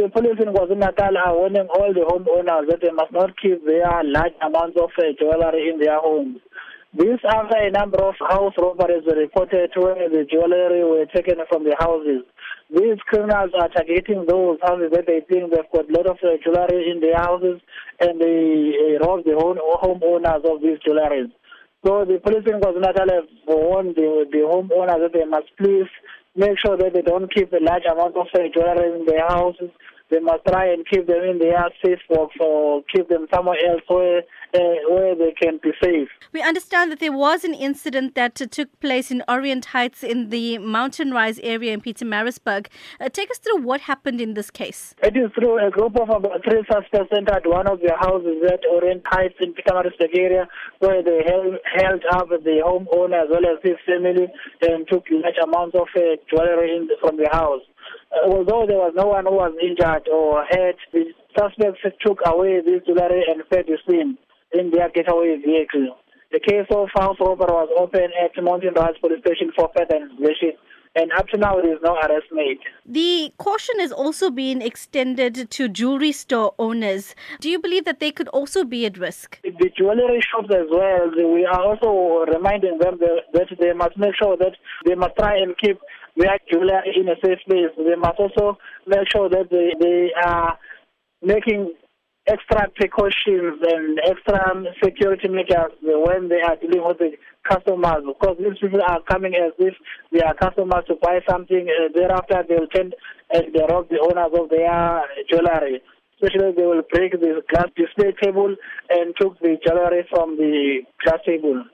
The police in KwaZulu-Natal are warning all the homeowners that they must not keep their large amounts of uh, jewelry in their homes. This after a number of house robberies were reported where the jewelry were taken from the houses. These criminals are targeting those houses that they think they've got a lot of uh, jewelry in their houses and they uh, rob the home, homeowners of these jewelries. So the police in KwaZulu-Natal have warned the, the homeowners that they must please make sure that they don't keep a large amount of uh, jewelry in their houses. They must try and keep them in their safe box or keep them somewhere else where uh, where they can be safe. We understand that there was an incident that uh, took place in Orient Heights in the Mountain Rise area in Pietermaritzburg. Uh, take us through what happened in this case. It is through a group of about three suspects entered one of their houses at Orient Heights in Pietermaritzburg area where they held, held up the homeowner as well as his family and took large amounts of uh, jewelry in, from the house. Uh, although there was no one who was injured or hurt, the suspects took away this jewelry and fled the scene in their getaway vehicle. The case of house robbery was opened at Mountain Rise Police Station for further investigation. And up to now, there is no arrest made. The caution has also been extended to jewelry store owners. Do you believe that they could also be at risk? The jewelry shops as well, we are also reminding them that they must make sure that they must try and keep their jewelry in a safe place. They must also make sure that they, they are making extra precautions and extra security measures when they are dealing with the customers. Because these people are coming as if they are customers to buy something uh, thereafter they will tend and they rob the owners of their jewelry. Especially they will break the glass display table and took the jewelry from the glass table